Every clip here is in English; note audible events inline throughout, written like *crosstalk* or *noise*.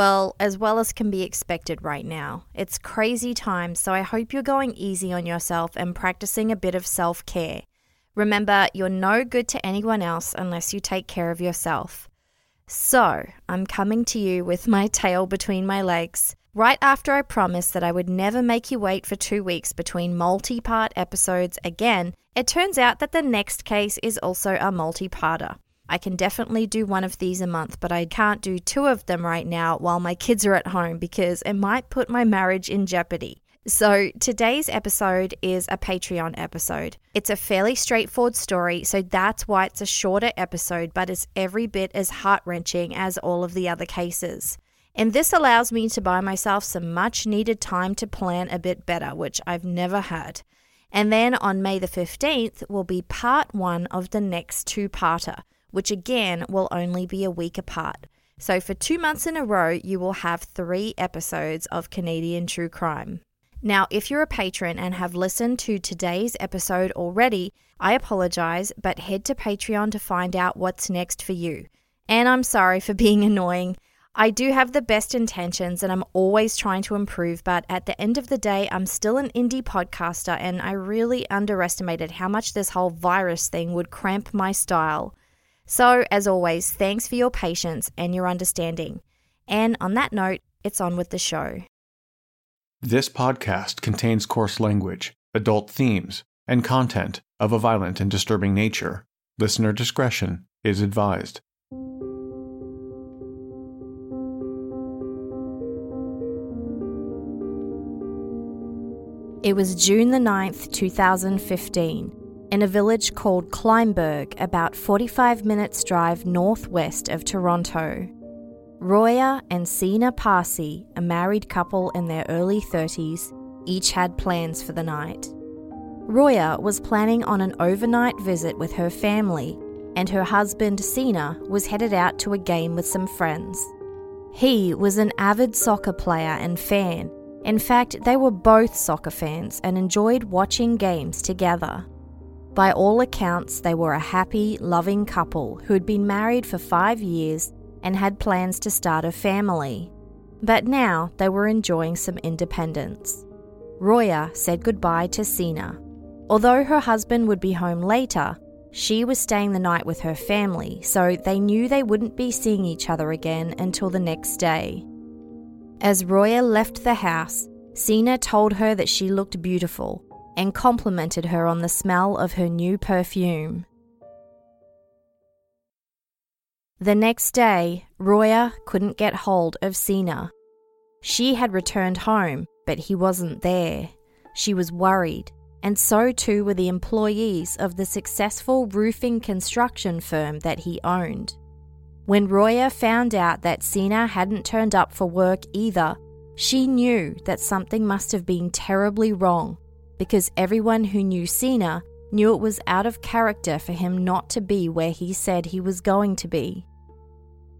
Well, as well as can be expected right now. It's crazy times, so I hope you're going easy on yourself and practicing a bit of self care. Remember, you're no good to anyone else unless you take care of yourself. So, I'm coming to you with my tail between my legs. Right after I promised that I would never make you wait for two weeks between multi part episodes again, it turns out that the next case is also a multi parter. I can definitely do one of these a month, but I can't do two of them right now while my kids are at home because it might put my marriage in jeopardy. So, today's episode is a Patreon episode. It's a fairly straightforward story, so that's why it's a shorter episode, but it's every bit as heart wrenching as all of the other cases. And this allows me to buy myself some much needed time to plan a bit better, which I've never had. And then on May the 15th will be part one of the next two parter which again will only be a week apart. So, for two months in a row, you will have three episodes of Canadian True Crime. Now, if you're a patron and have listened to today's episode already, I apologize, but head to Patreon to find out what's next for you. And I'm sorry for *laughs* being annoying. I do have the best intentions and I'm always trying to improve, but at the end of the day, I'm still an indie podcaster and I really underestimated how much this whole virus thing would cramp my style. So, as always, thanks for your patience and your understanding. And on that note, it's on with the show. This podcast contains coarse language, adult themes, and content of a violent and disturbing nature. Listener discretion is advised. It was June the 9th, 2015 in a village called Kleinburg, about 45 minutes' drive northwest of Toronto. Roya and Sina Parsi, a married couple in their early 30s, each had plans for the night. Roya was planning on an overnight visit with her family, and her husband Sina was headed out to a game with some friends. He was an avid soccer player and fan. In fact, they were both soccer fans and enjoyed watching games together. By all accounts, they were a happy, loving couple who had been married for five years and had plans to start a family. But now they were enjoying some independence. Roya said goodbye to Sina. Although her husband would be home later, she was staying the night with her family, so they knew they wouldn't be seeing each other again until the next day. As Roya left the house, Sina told her that she looked beautiful and complimented her on the smell of her new perfume. The next day, Roya couldn't get hold of Sina. She had returned home, but he wasn't there. She was worried, and so too were the employees of the successful roofing construction firm that he owned. When Roya found out that Sina hadn't turned up for work either, she knew that something must have been terribly wrong because everyone who knew Sina knew it was out of character for him not to be where he said he was going to be.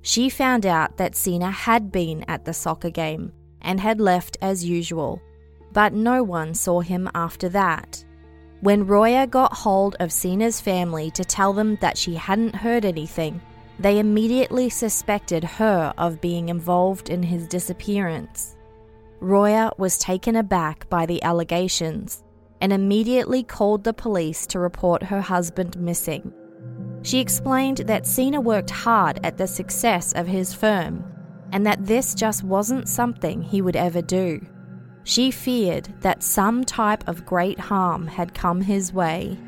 She found out that Sina had been at the soccer game and had left as usual, but no one saw him after that. When Roya got hold of Sina's family to tell them that she hadn't heard anything, they immediately suspected her of being involved in his disappearance. Roya was taken aback by the allegations and immediately called the police to report her husband missing. She explained that Sina worked hard at the success of his firm and that this just wasn't something he would ever do. She feared that some type of great harm had come his way.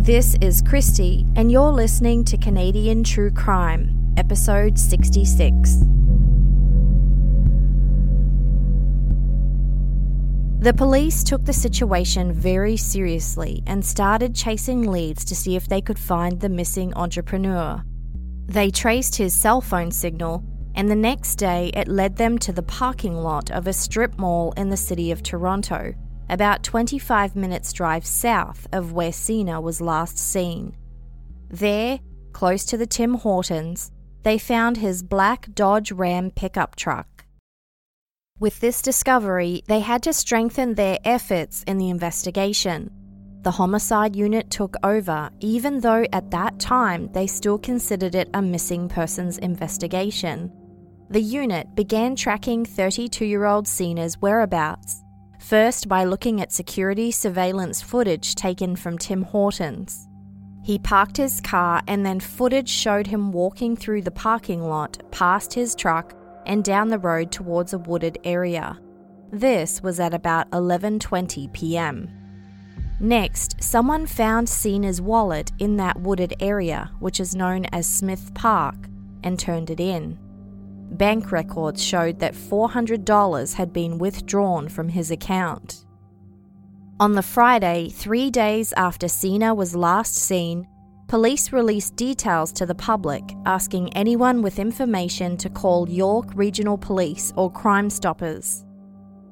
This is Kristi, and you're listening to Canadian True Crime, episode 66. The police took the situation very seriously and started chasing leads to see if they could find the missing entrepreneur. They traced his cell phone signal, and the next day it led them to the parking lot of a strip mall in the city of Toronto, about 25 minutes' drive south of where Sina was last seen. There, close to the Tim Hortons, they found his black Dodge Ram pickup truck. With this discovery, they had to strengthen their efforts in the investigation. The homicide unit took over, even though at that time they still considered it a missing persons investigation. The unit began tracking 32 year old Sina's whereabouts, first by looking at security surveillance footage taken from Tim Hortons. He parked his car, and then footage showed him walking through the parking lot past his truck and down the road towards a wooded area. This was at about 11:20 p.m. Next, someone found Sina's wallet in that wooded area, which is known as Smith Park, and turned it in. Bank records showed that $400 had been withdrawn from his account. On the Friday, three days after Sina was last seen, police released details to the public asking anyone with information to call York Regional Police or Crime Stoppers.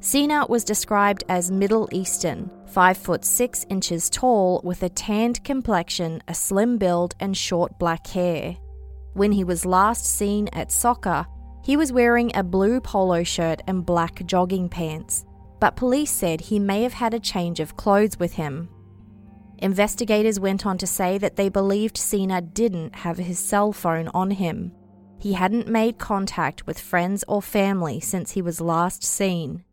Sina was described as Middle Eastern, 5 foot 6 inches tall with a tanned complexion, a slim build and short black hair. When he was last seen at soccer, he was wearing a blue polo shirt and black jogging pants, but police said he may have had a change of clothes with him. Investigators went on to say that they believed Sina didn't have his cell phone on him. He hadn't made contact with friends or family since he was last seen.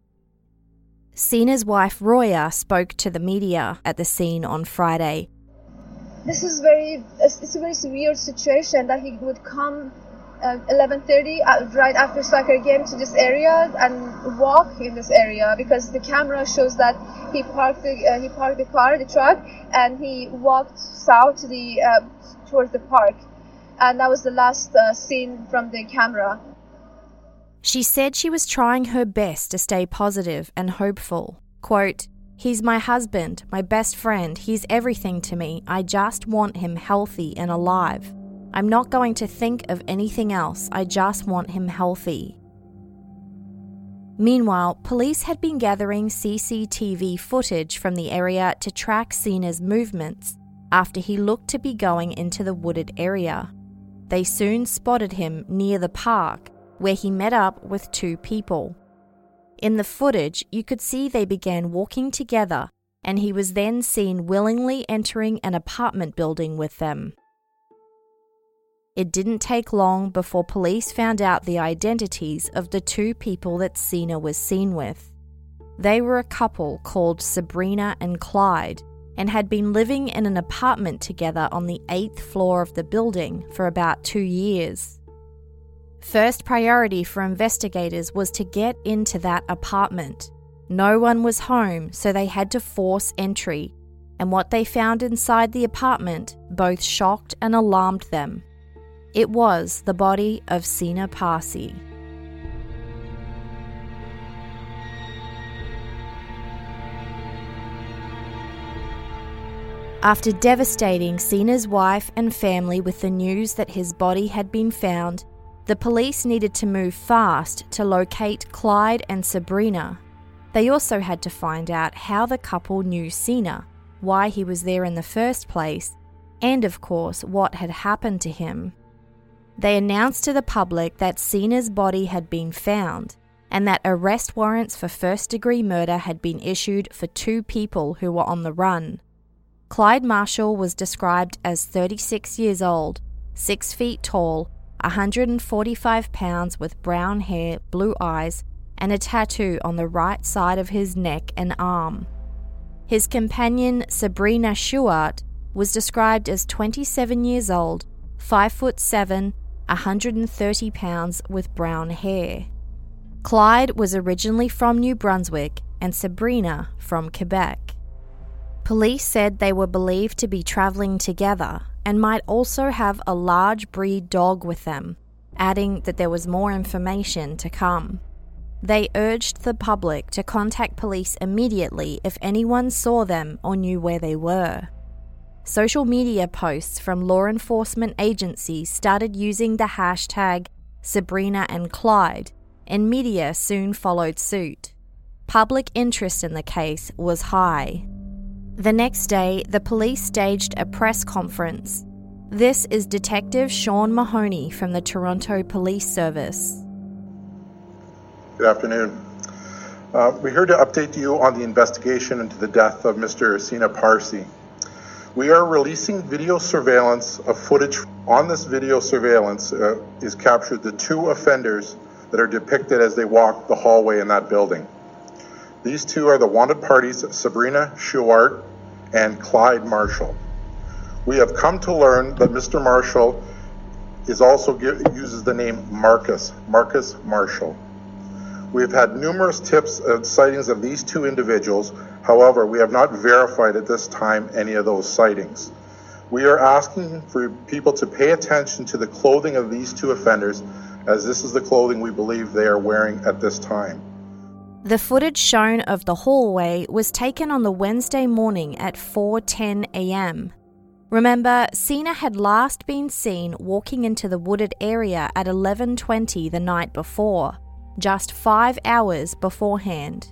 Sina's wife Roya spoke to the media at the scene on Friday. This is very it's a very weird situation that he would come uh, 11:30 uh, right after soccer game to this area and walk in this area because the camera shows that he parked the uh, he parked the car the truck and he walked south to the uh, towards the park and that was the last uh, scene from the camera she said she was trying her best to stay positive and hopeful quote He's my husband, my best friend. He's everything to me. I just want him healthy and alive. I'm not going to think of anything else, I just want him healthy. Meanwhile, police had been gathering CCTV footage from the area to track Sina's movements after he looked to be going into the wooded area. They soon spotted him near the park, where he met up with two people. In the footage, you could see they began walking together, and he was then seen willingly entering an apartment building with them. It didn't take long before police found out the identities of the two people that Sina was seen with. They were a couple called Sabrina and Clyde and had been living in an apartment together on the eighth floor of the building for about two years. First priority for investigators was to get into that apartment. No one was home, so they had to force entry, and what they found inside the apartment both shocked and alarmed them. It was the body of Sina Parsi. After devastating Sina's wife and family with the news that his body had been found, the police needed to move fast to locate Clyde and Sabrina. They also had to find out how the couple knew Sina, why he was there in the first place, and of course, what had happened to him. They announced to the public that Sina's body had been found, and that arrest warrants for first degree murder had been issued for two people who were on the run. Clyde Marshall was described as 36 years old, 6 feet tall, 145 pounds with brown hair, blue eyes, and a tattoo on the right side of his neck and arm. His companion, Sabrina Chouart, was described as 27 years old, 5 foot 7, 130 pounds with brown hair. Clyde was originally from New Brunswick and Sabrina from Quebec. Police said they were believed to be travelling together and might also have a large breed dog with them, adding that there was more information to come. They urged the public to contact police immediately if anyone saw them or knew where they were. Social media posts from law enforcement agencies started using the hashtag Sabrina and Clyde, and media soon followed suit. Public interest in the case was high. The next day, the police staged a press conference. This is Detective Sean Mahoney from the Toronto Police Service. Good afternoon. Uh, we're here to update you on the investigation into the death of Mr. Sina Parsi. We are releasing video surveillance of footage. On this video surveillance uh, is captured the two offenders that are depicted as they walk the hallway in that building. These two are the wanted parties, Sabrina Chouart and Clyde Marshall. We have come to learn that Mr. Marshall is also uses the name Marcus, Marcus Marshall. We have had numerous tips and sightings of these two individuals. However, we have not verified at this time any of those sightings. We are asking for people to pay attention to the clothing of these two offenders, as this is the clothing we believe they are wearing at this time. The footage shown of the hallway was taken on the Wednesday morning at 4:10 a.m. Remember, Sina had last been seen walking into the wooded area at 11:20 the night before, just 5 hours beforehand.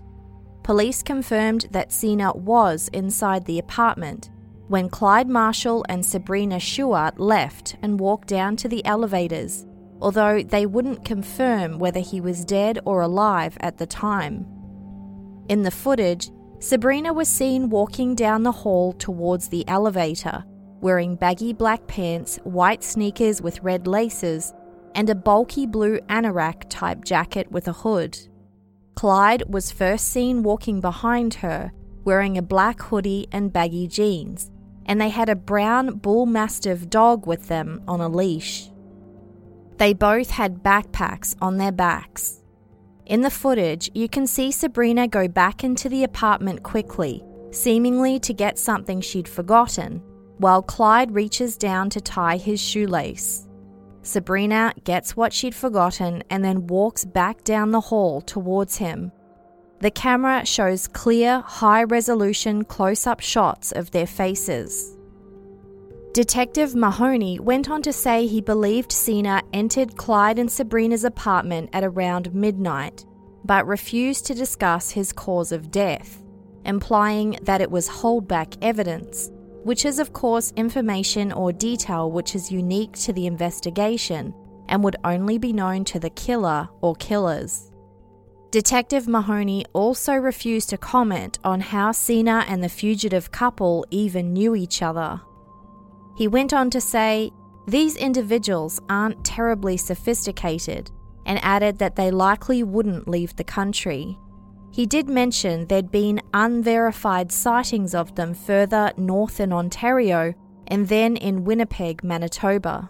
Police confirmed that Sina was inside the apartment when Clyde Marshall and Sabrina Chouart left and walked down to the elevators although they wouldn't confirm whether he was dead or alive at the time. In the footage, Sabrina was seen walking down the hall towards the elevator, wearing baggy black pants, white sneakers with red laces, and a bulky blue anorak type jacket with a hood. Clyde was first seen walking behind her, wearing a black hoodie and baggy jeans, and they had a brown bull mastiff dog with them on a leash. They both had backpacks on their backs. In the footage, you can see Sabrina go back into the apartment quickly, seemingly to get something she'd forgotten, while Clyde reaches down to tie his shoelace. Sabrina gets what she'd forgotten and then walks back down the hall towards him. The camera shows clear, high resolution close up shots of their faces. Detective Mahoney went on to say he believed Sina entered Clyde and Sabrina's apartment at around midnight, but refused to discuss his cause of death, implying that it was holdback evidence, which is, of course, information or detail which is unique to the investigation and would only be known to the killer or killers. Detective Mahoney also refused to comment on how Sina and the fugitive couple even knew each other. He went on to say, These individuals aren't terribly sophisticated, and added that they likely wouldn't leave the country. He did mention there'd been unverified sightings of them further north in Ontario and then in Winnipeg, Manitoba.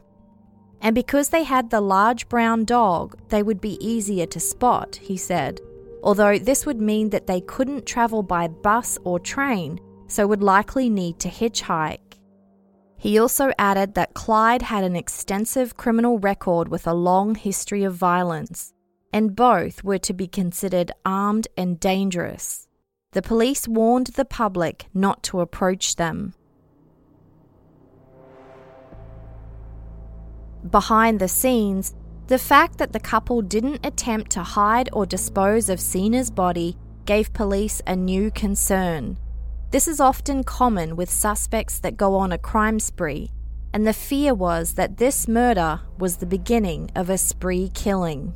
And because they had the large brown dog, they would be easier to spot, he said, although this would mean that they couldn't travel by bus or train, so would likely need to hitchhike. He also added that Clyde had an extensive criminal record with a long history of violence, and both were to be considered armed and dangerous. The police warned the public not to approach them. Behind the scenes, the fact that the couple didn't attempt to hide or dispose of Sina's body gave police a new concern. This is often common with suspects that go on a crime spree, and the fear was that this murder was the beginning of a spree killing.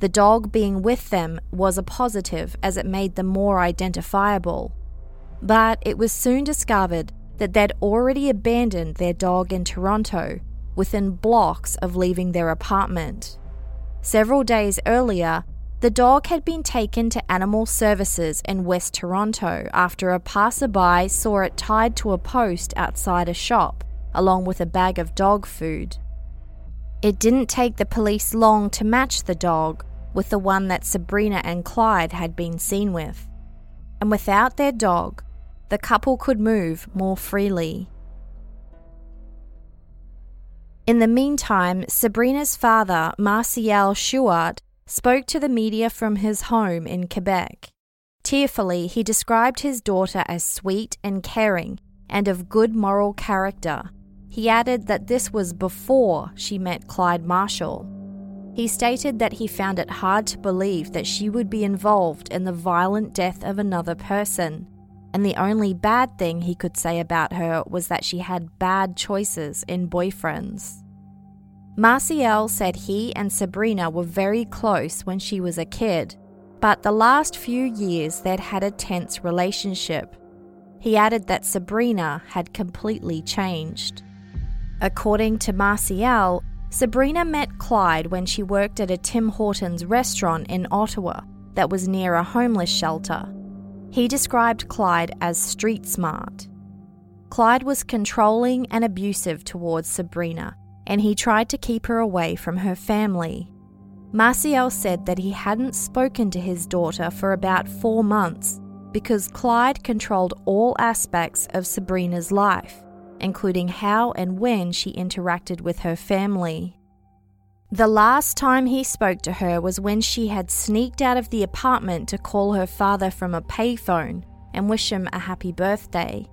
The dog being with them was a positive as it made them more identifiable. But it was soon discovered that they'd already abandoned their dog in Toronto within blocks of leaving their apartment. Several days earlier, the dog had been taken to animal services in West Toronto after a passerby saw it tied to a post outside a shop, along with a bag of dog food. It didn't take the police long to match the dog with the one that Sabrina and Clyde had been seen with. And without their dog, the couple could move more freely. In the meantime, Sabrina's father, Martial Chouart, spoke to the media from his home in Quebec. Tearfully, he described his daughter as sweet and caring and of good moral character. He added that this was before she met Clyde Marshall. He stated that he found it hard to believe that she would be involved in the violent death of another person, and the only bad thing he could say about her was that she had bad choices in boyfriends. Martial said he and Sabrina were very close when she was a kid, but the last few years they'd had a tense relationship. He added that Sabrina had completely changed. According to Martial, Sabrina met Clyde when she worked at a Tim Hortons restaurant in Ottawa that was near a homeless shelter. He described Clyde as street smart. Clyde was controlling and abusive towards Sabrina and he tried to keep her away from her family. Martial said that he hadn't spoken to his daughter for about four months because Clyde controlled all aspects of Sabrina's life, including how and when she interacted with her family. The last time he spoke to her was when she had sneaked out of the apartment to call her father from a payphone and wish him a happy birthday.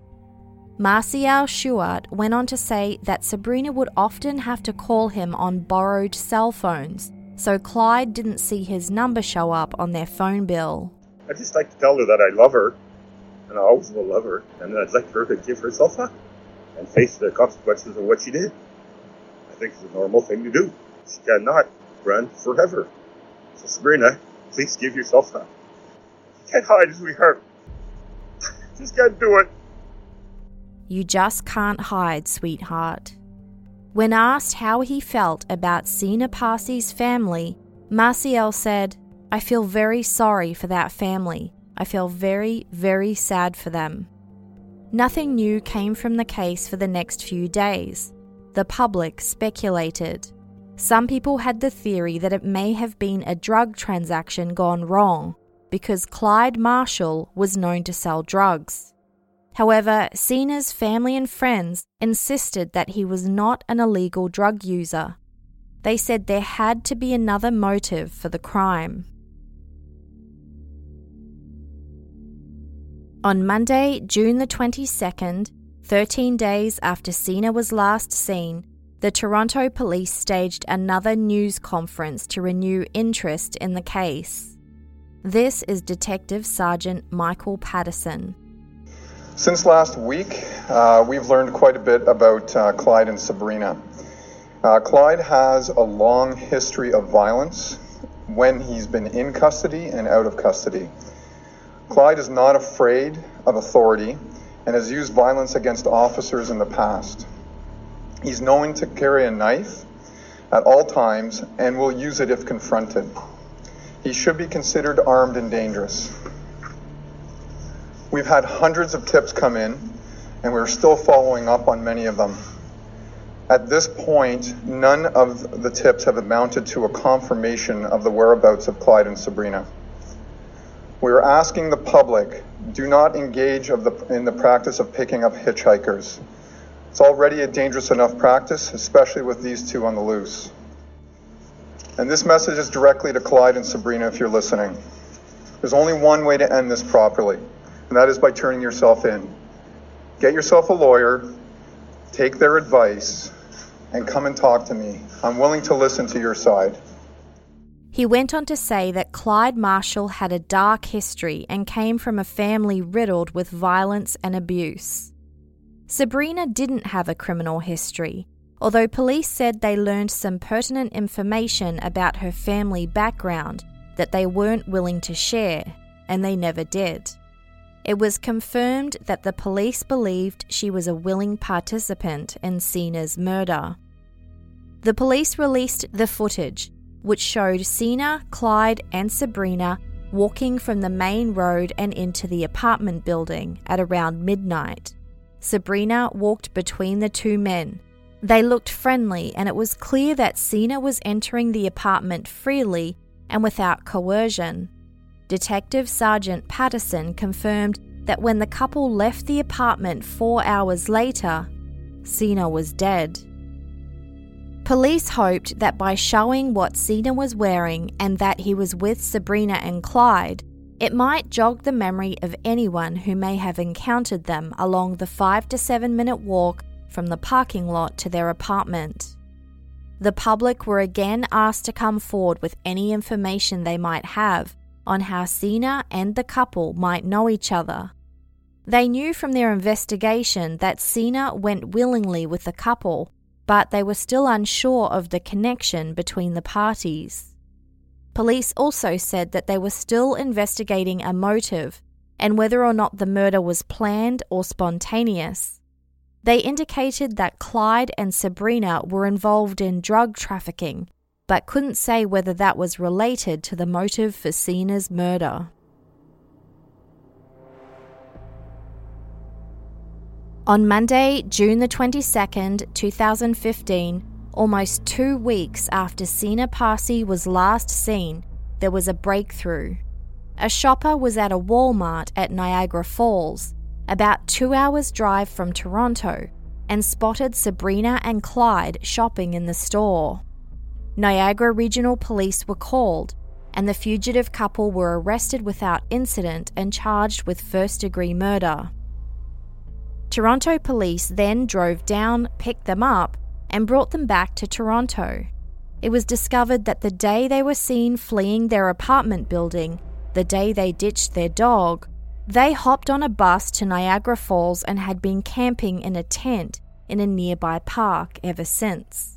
Martial Chouart went on to say that Sabrina would often have to call him on borrowed cell phones, so Clyde didn't see his number show up on their phone bill. I just like to tell her that I love her, and I always will love her, and I'd like her to give herself up and face the consequences of what she did. I think it's a normal thing to do. She cannot run forever. So Sabrina, please give yourself up. You can't hide, sweetheart. *laughs* just can't do it. You just can't hide, sweetheart. When asked how he felt about Sina Parsi's family, Martial said, I feel very sorry for that family. I feel very, very sad for them. Nothing new came from the case for the next few days. The public speculated. Some people had the theory that it may have been a drug transaction gone wrong because Clyde Marshall was known to sell drugs. However, Sina's family and friends insisted that he was not an illegal drug user. They said there had to be another motive for the crime. On Monday, June the 22nd, 13 days after Sina was last seen, the Toronto police staged another news conference to renew interest in the case. This is Detective Sergeant Michael Patterson. Since last week, uh, we've learned quite a bit about uh, Clyde and Sabrina. Uh, Clyde has a long history of violence when he's been in custody and out of custody. Clyde is not afraid of authority and has used violence against officers in the past. He's known to carry a knife at all times and will use it if confronted. He should be considered armed and dangerous. We've had hundreds of tips come in, and we're still following up on many of them. At this point, none of the tips have amounted to a confirmation of the whereabouts of Clyde and Sabrina. We are asking the public do not engage the, in the practice of picking up hitchhikers. It's already a dangerous enough practice, especially with these two on the loose. And this message is directly to Clyde and Sabrina if you're listening. There's only one way to end this properly and that is by turning yourself in. Get yourself a lawyer, take their advice, and come and talk to me. I'm willing to listen to your side. He went on to say that Clyde Marshall had a dark history and came from a family riddled with violence and abuse. Sabrina didn't have a criminal history, although police said they learned some pertinent information about her family background that they weren't willing to share, and they never did. It was confirmed that the police believed she was a willing participant in Sina's murder. The police released the footage, which showed Sina, Clyde, and Sabrina walking from the main road and into the apartment building at around midnight. Sabrina walked between the two men. They looked friendly, and it was clear that Sina was entering the apartment freely and without coercion. Detective Sergeant Patterson confirmed that when the couple left the apartment four hours later, Sina was dead. Police hoped that by showing what Sina was wearing and that he was with Sabrina and Clyde, it might jog the memory of anyone who may have encountered them along the five to seven minute walk from the parking lot to their apartment. The public were again asked to come forward with any information they might have on how Sina and the couple might know each other. They knew from their investigation that Sina went willingly with the couple, but they were still unsure of the connection between the parties. Police also said that they were still investigating a motive and whether or not the murder was planned or spontaneous. They indicated that Clyde and Sabrina were involved in drug trafficking, but couldn't say whether that was related to the motive for Sina's murder. On Monday, June the 22nd, 2015, almost two weeks after Sina Parsi was last seen, there was a breakthrough. A shopper was at a Walmart at Niagara Falls, about two hours' drive from Toronto, and spotted Sabrina and Clyde shopping in the store. Niagara Regional Police were called, and the fugitive couple were arrested without incident and charged with first degree murder. Toronto police then drove down, picked them up, and brought them back to Toronto. It was discovered that the day they were seen fleeing their apartment building, the day they ditched their dog, they hopped on a bus to Niagara Falls and had been camping in a tent in a nearby park ever since.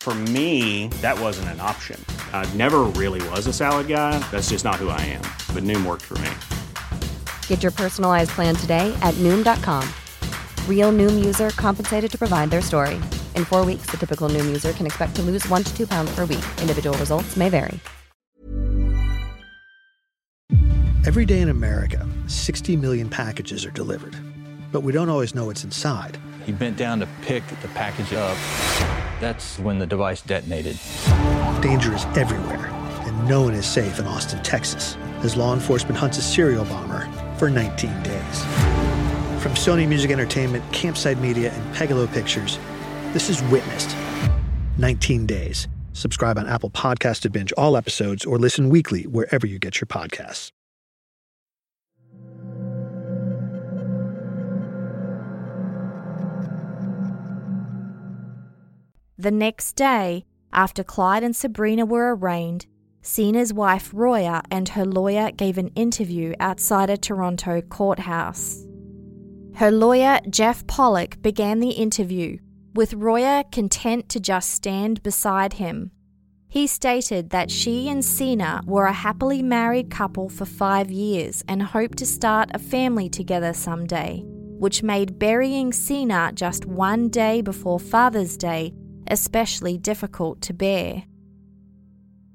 For me, that wasn't an option. I never really was a salad guy. That's just not who I am. But Noom worked for me. Get your personalized plan today at Noom.com. Real Noom user compensated to provide their story. In four weeks, the typical Noom user can expect to lose one to two pounds per week. Individual results may vary. Every day in America, 60 million packages are delivered. But we don't always know what's inside. He bent down to pick the package up. That's when the device detonated. Danger is everywhere, and no one is safe in Austin, Texas, as law enforcement hunts a serial bomber for 19 days. From Sony Music Entertainment, Campside Media, and Pegalo Pictures, this is Witnessed 19 Days. Subscribe on Apple Podcast to binge all episodes or listen weekly wherever you get your podcasts. The next day, after Clyde and Sabrina were arraigned, Sina's wife Roya and her lawyer gave an interview outside a Toronto courthouse. Her lawyer, Jeff Pollock, began the interview, with Roya content to just stand beside him. He stated that she and Sina were a happily married couple for five years and hoped to start a family together someday, which made burying Sina just one day before Father's Day especially difficult to bear.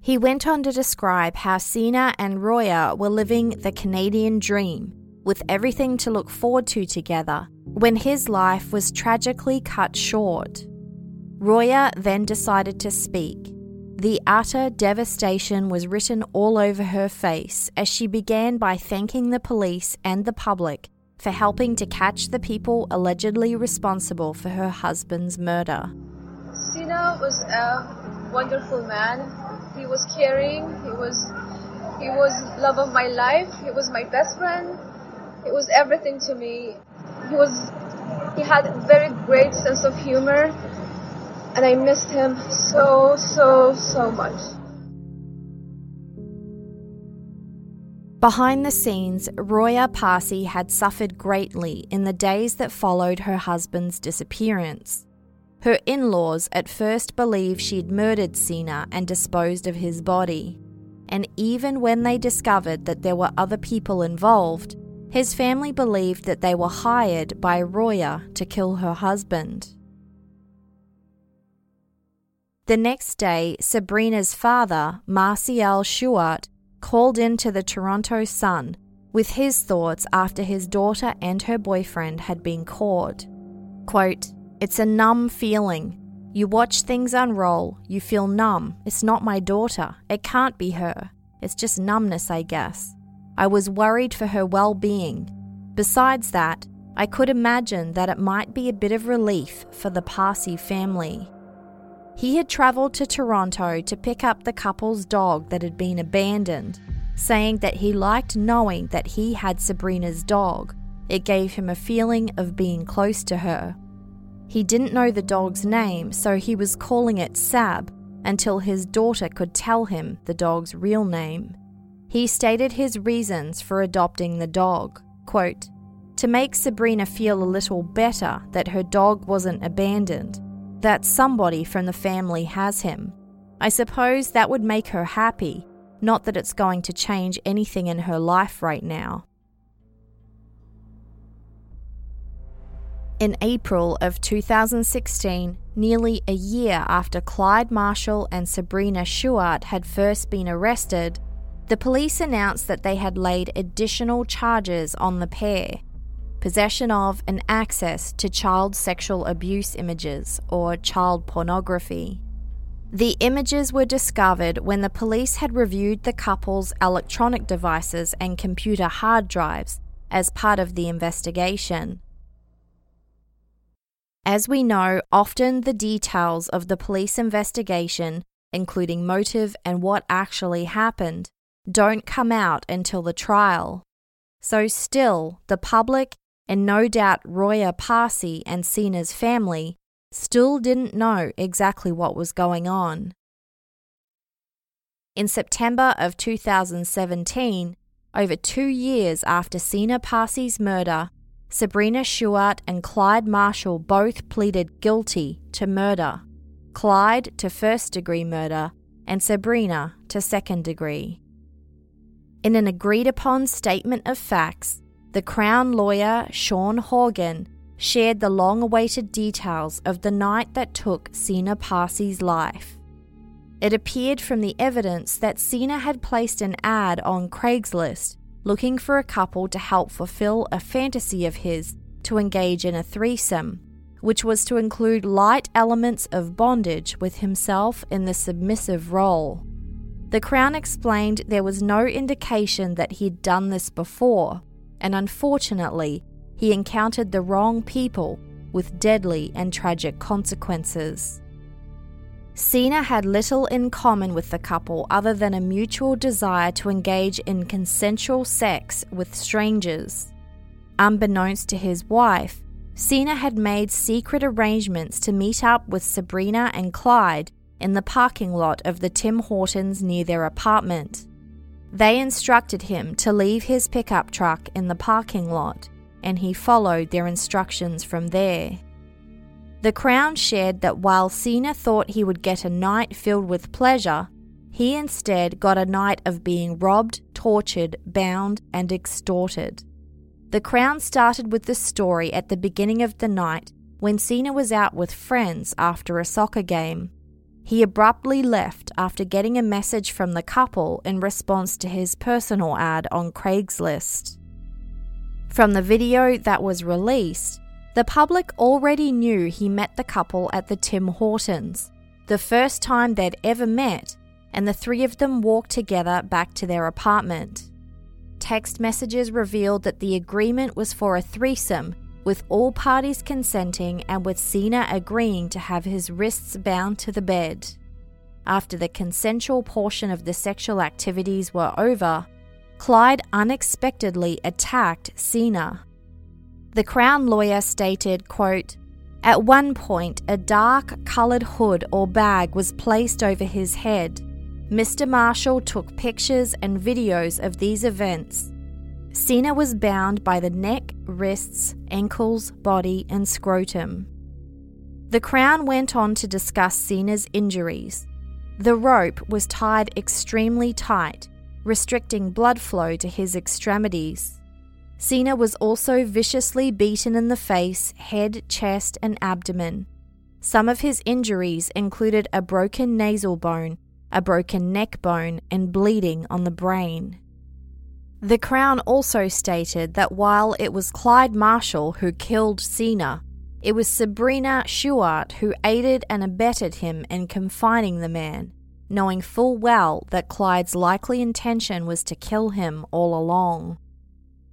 He went on to describe how Sina and Roya were living the Canadian dream, with everything to look forward to together, when his life was tragically cut short. Roya then decided to speak. The utter devastation was written all over her face as she began by thanking the police and the public for helping to catch the people allegedly responsible for her husband's murder. Sina was a wonderful man. He was caring. He was he was love of my life. He was my best friend. He was everything to me. He was he had a very great sense of humor and I missed him so so so much. Behind the scenes, Roya Parsi had suffered greatly in the days that followed her husband's disappearance. Her in laws at first believed she'd murdered Sina and disposed of his body. And even when they discovered that there were other people involved, his family believed that they were hired by Roya to kill her husband. The next day, Sabrina's father, Martial Chouart, called into the Toronto Sun with his thoughts after his daughter and her boyfriend had been caught. Quote, It's a numb feeling. You watch things unroll, you feel numb. It's not my daughter. It can't be her. It's just numbness, I guess. I was worried for her well being. Besides that, I could imagine that it might be a bit of relief for the Parsi family. He had travelled to Toronto to pick up the couple's dog that had been abandoned, saying that he liked knowing that he had Sabrina's dog. It gave him a feeling of being close to her. He didn't know the dog's name, so he was calling it Sab until his daughter could tell him the dog's real name. He stated his reasons for adopting the dog quote, to make Sabrina feel a little better that her dog wasn't abandoned, that somebody from the family has him. I suppose that would make her happy, not that it's going to change anything in her life right now. In April of 2016, nearly a year after Clyde Marshall and Sabrina Chouart had first been arrested, the police announced that they had laid additional charges on the pair possession of and access to child sexual abuse images, or child pornography. The images were discovered when the police had reviewed the couple's electronic devices and computer hard drives as part of the investigation. As we know, often the details of the police investigation, including motive and what actually happened, don't come out until the trial. So, still, the public, and no doubt Roya Parsi and Sina's family, still didn't know exactly what was going on. In September of 2017, over two years after Sina Parsi's murder, Sabrina Chouart and Clyde Marshall both pleaded guilty to murder, Clyde to first degree murder, and Sabrina to second degree. In an agreed upon statement of facts, the Crown lawyer Sean Horgan shared the long awaited details of the night that took Sina Parsi's life. It appeared from the evidence that Sina had placed an ad on Craigslist looking for a couple to help fulfill a fantasy of his to engage in a threesome, which was to include light elements of bondage with himself in the submissive role. The Crown explained there was no indication that he'd done this before, and unfortunately, he encountered the wrong people with deadly and tragic consequences. Sina had little in common with the couple other than a mutual desire to engage in consensual sex with strangers. Unbeknownst to his wife, Sina had made secret arrangements to meet up with Sabrina and Clyde in the parking lot of the Tim Hortons near their apartment. They instructed him to leave his pickup truck in the parking lot, and he followed their instructions from there. The Crown shared that while Sina thought he would get a night filled with pleasure, he instead got a night of being robbed, tortured, bound, and extorted. The Crown started with the story at the beginning of the night when Sina was out with friends after a soccer game he abruptly left after getting a message from the couple in response to his personal ad on Craigslist. From the video that was released, the public already knew he met the couple at the Tim Hortons, the first time they'd ever met, and the three of them walked together back to their apartment. Text messages revealed that the agreement was for a threesome, with all parties consenting and with Sina agreeing to have his wrists bound to the bed. After the consensual portion of the sexual activities were over, Clyde unexpectedly attacked Sina. The Crown lawyer stated, quote, At one point, a dark coloured hood or bag was placed over his head. Mr. Marshall took pictures and videos of these events. Sina was bound by the neck, wrists, ankles, body, and scrotum. The Crown went on to discuss Sina's injuries. The rope was tied extremely tight, restricting blood flow to his extremities. Sina was also viciously beaten in the face, head, chest, and abdomen. Some of his injuries included a broken nasal bone, a broken neck bone, and bleeding on the brain. The Crown also stated that while it was Clyde Marshall who killed Sina, it was Sabrina Chouart who aided and abetted him in confining the man, knowing full well that Clyde's likely intention was to kill him all along.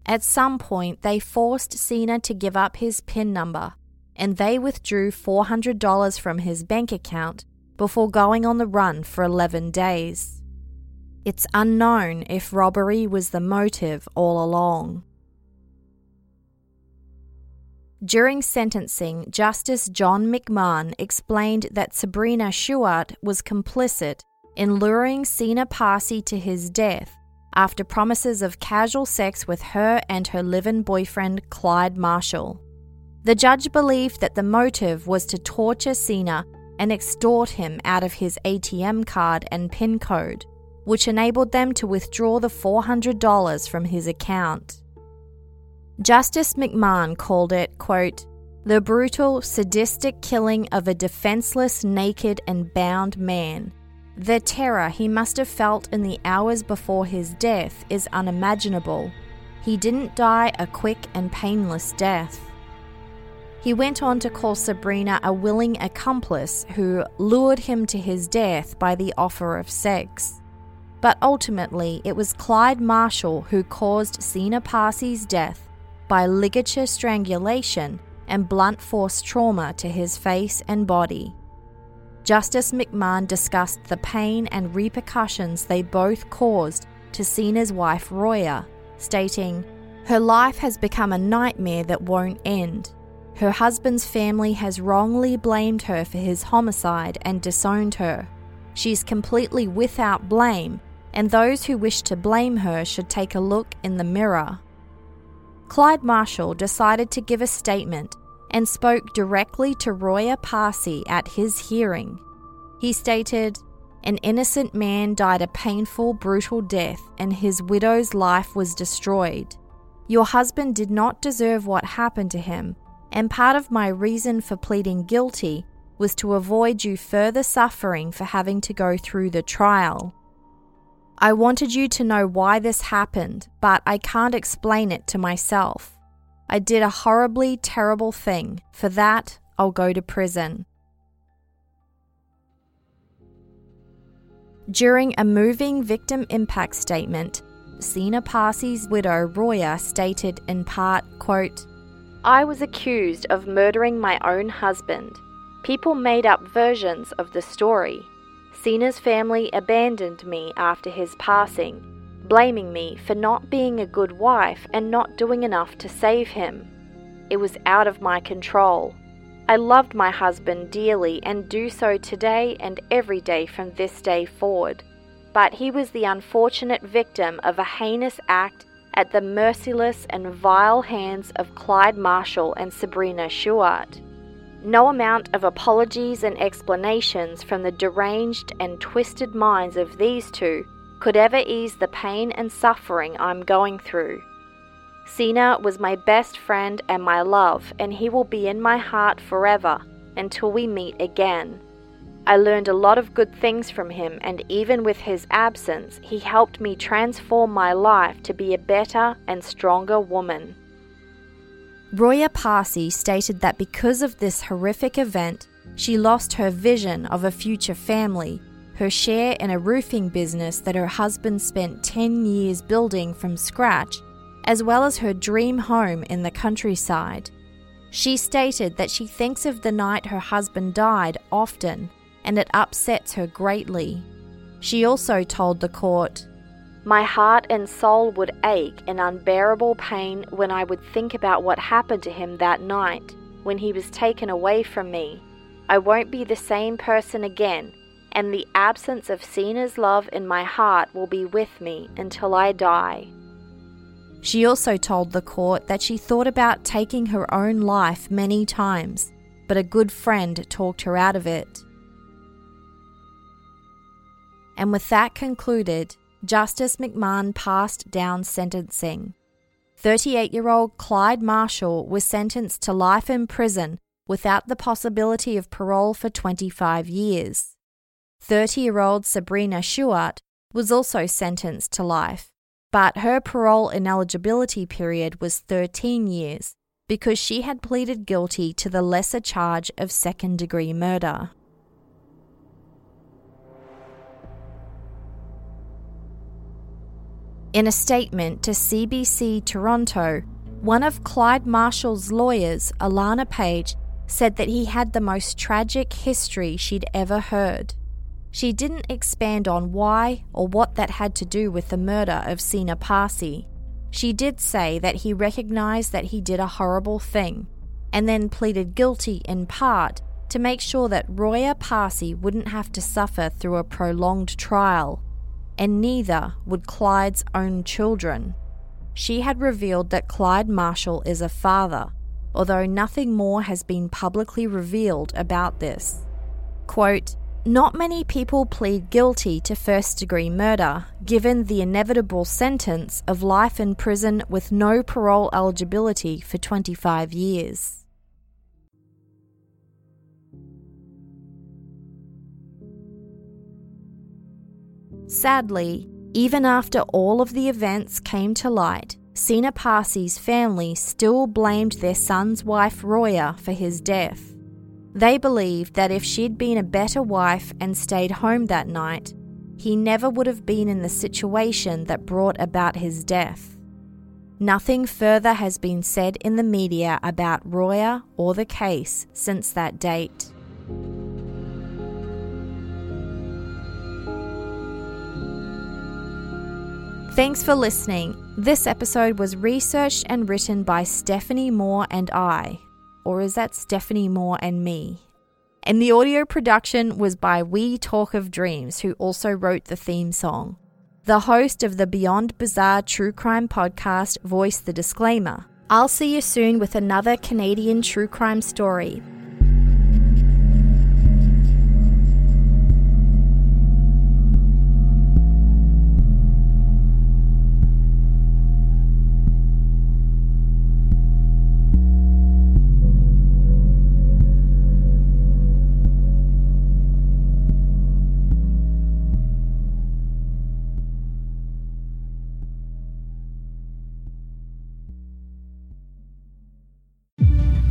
At some point, they forced Sina to give up his PIN number, and they withdrew $400 from his bank account before going on the run for 11 days. It's unknown if robbery was the motive all along. During sentencing, Justice John McMahon explained that Sabrina Chouart was complicit in luring Sina Parsi to his death after promises of casual sex with her and her live in boyfriend Clyde Marshall. The judge believed that the motive was to torture Sina and extort him out of his ATM card and PIN code, which enabled them to withdraw the $400 from his account. Justice McMahon called it, quote, the brutal, sadistic killing of a defenseless, naked, and bound man. The terror he must have felt in the hours before his death is unimaginable. He didn't die a quick and painless death. He went on to call Sabrina a willing accomplice who lured him to his death by the offer of sex. But ultimately, it was Clyde Marshall who caused Sina Parsi's death by ligature strangulation and blunt force trauma to his face and body. Justice McMahon discussed the pain and repercussions they both caused to Sina's wife Roya, stating, Her life has become a nightmare that won't end. Her husband's family has wrongly blamed her for his homicide and disowned her. She is completely without blame, and those who wish to blame her should take a look in the mirror. Clyde Marshall decided to give a statement and spoke directly to Roya Parsi at his hearing. He stated, An innocent man died a painful, brutal death, and his widow's life was destroyed. Your husband did not deserve what happened to him, and part of my reason for pleading guilty was to avoid you further suffering for having to go through the trial. I wanted you to know why this happened, but I can't explain it to myself. I did a horribly terrible thing. For that, I'll go to prison. During a moving victim impact statement, Sina Parsi's widow Roya stated in part, quote, I was accused of murdering my own husband. People made up versions of the story. Sina's family abandoned me after his passing, blaming me for not being a good wife and not doing enough to save him. It was out of my control. I loved my husband dearly and do so today and every day from this day forward. But he was the unfortunate victim of a heinous act at the merciless and vile hands of Clyde Marshall and Sabrina Chouart. No amount of apologies and explanations from the deranged and twisted minds of these two could ever ease the pain and suffering I'm going through. Sina was my best friend and my love, and he will be in my heart forever until we meet again. I learned a lot of good things from him, and even with his absence, he helped me transform my life to be a better and stronger woman. Roya Parsi stated that because of this horrific event, She lost her vision of a future family, her share in a roofing business that her husband spent 10 years building from scratch, as well as her dream home in the countryside. She stated that she thinks of the night her husband died often and it upsets her greatly. She also told the court, My heart and soul would ache in unbearable pain when I would think about what happened to him that night when he was taken away from me. I won't be the same person again, and the absence of Sina's love in my heart will be with me until I die. She also told the court that she thought about taking her own life many times, but a good friend talked her out of it. And with that concluded, Justice McMahon passed down sentencing. 38 year old Clyde Marshall was sentenced to life in prison without the possibility of parole for 25 years. 30 year old Sabrina Chouart was also sentenced to life, but her parole ineligibility period was 13 years because she had pleaded guilty to the lesser charge of second degree murder. In a statement to CBC Toronto, one of Clyde Marshall's lawyers, Alana Page, said that he had the most tragic history she'd ever heard. She didn't expand on why or what that had to do with the murder of Sina Parsi. She did say that he recognized that he did a horrible thing and then pleaded guilty in part to make sure that Roya Parsi wouldn't have to suffer through a prolonged trial and neither would Clyde's own children. She had revealed that Clyde Marshall is a father, although nothing more has been publicly revealed about this. Quote, not many people plead guilty to first degree murder, given the inevitable sentence of life in prison with no parole eligibility for 25 years. Sadly, even after all of the events came to light, Sina Parsi's family still blamed their son's wife Roya for his death. They believed that if she'd been a better wife and stayed home that night, he never would have been in the situation that brought about his death. Nothing further has been said in the media about Roya or the case since that date. Thanks for listening. This episode was researched and written by Stephanie Moore and I. Or is that Stephanie Moore and me? And the audio production was by We Talk of Dreams, who also wrote the theme song. The host of the Beyond Bizarre True Crime podcast voiced the disclaimer. I'll see you soon with another Canadian true crime story.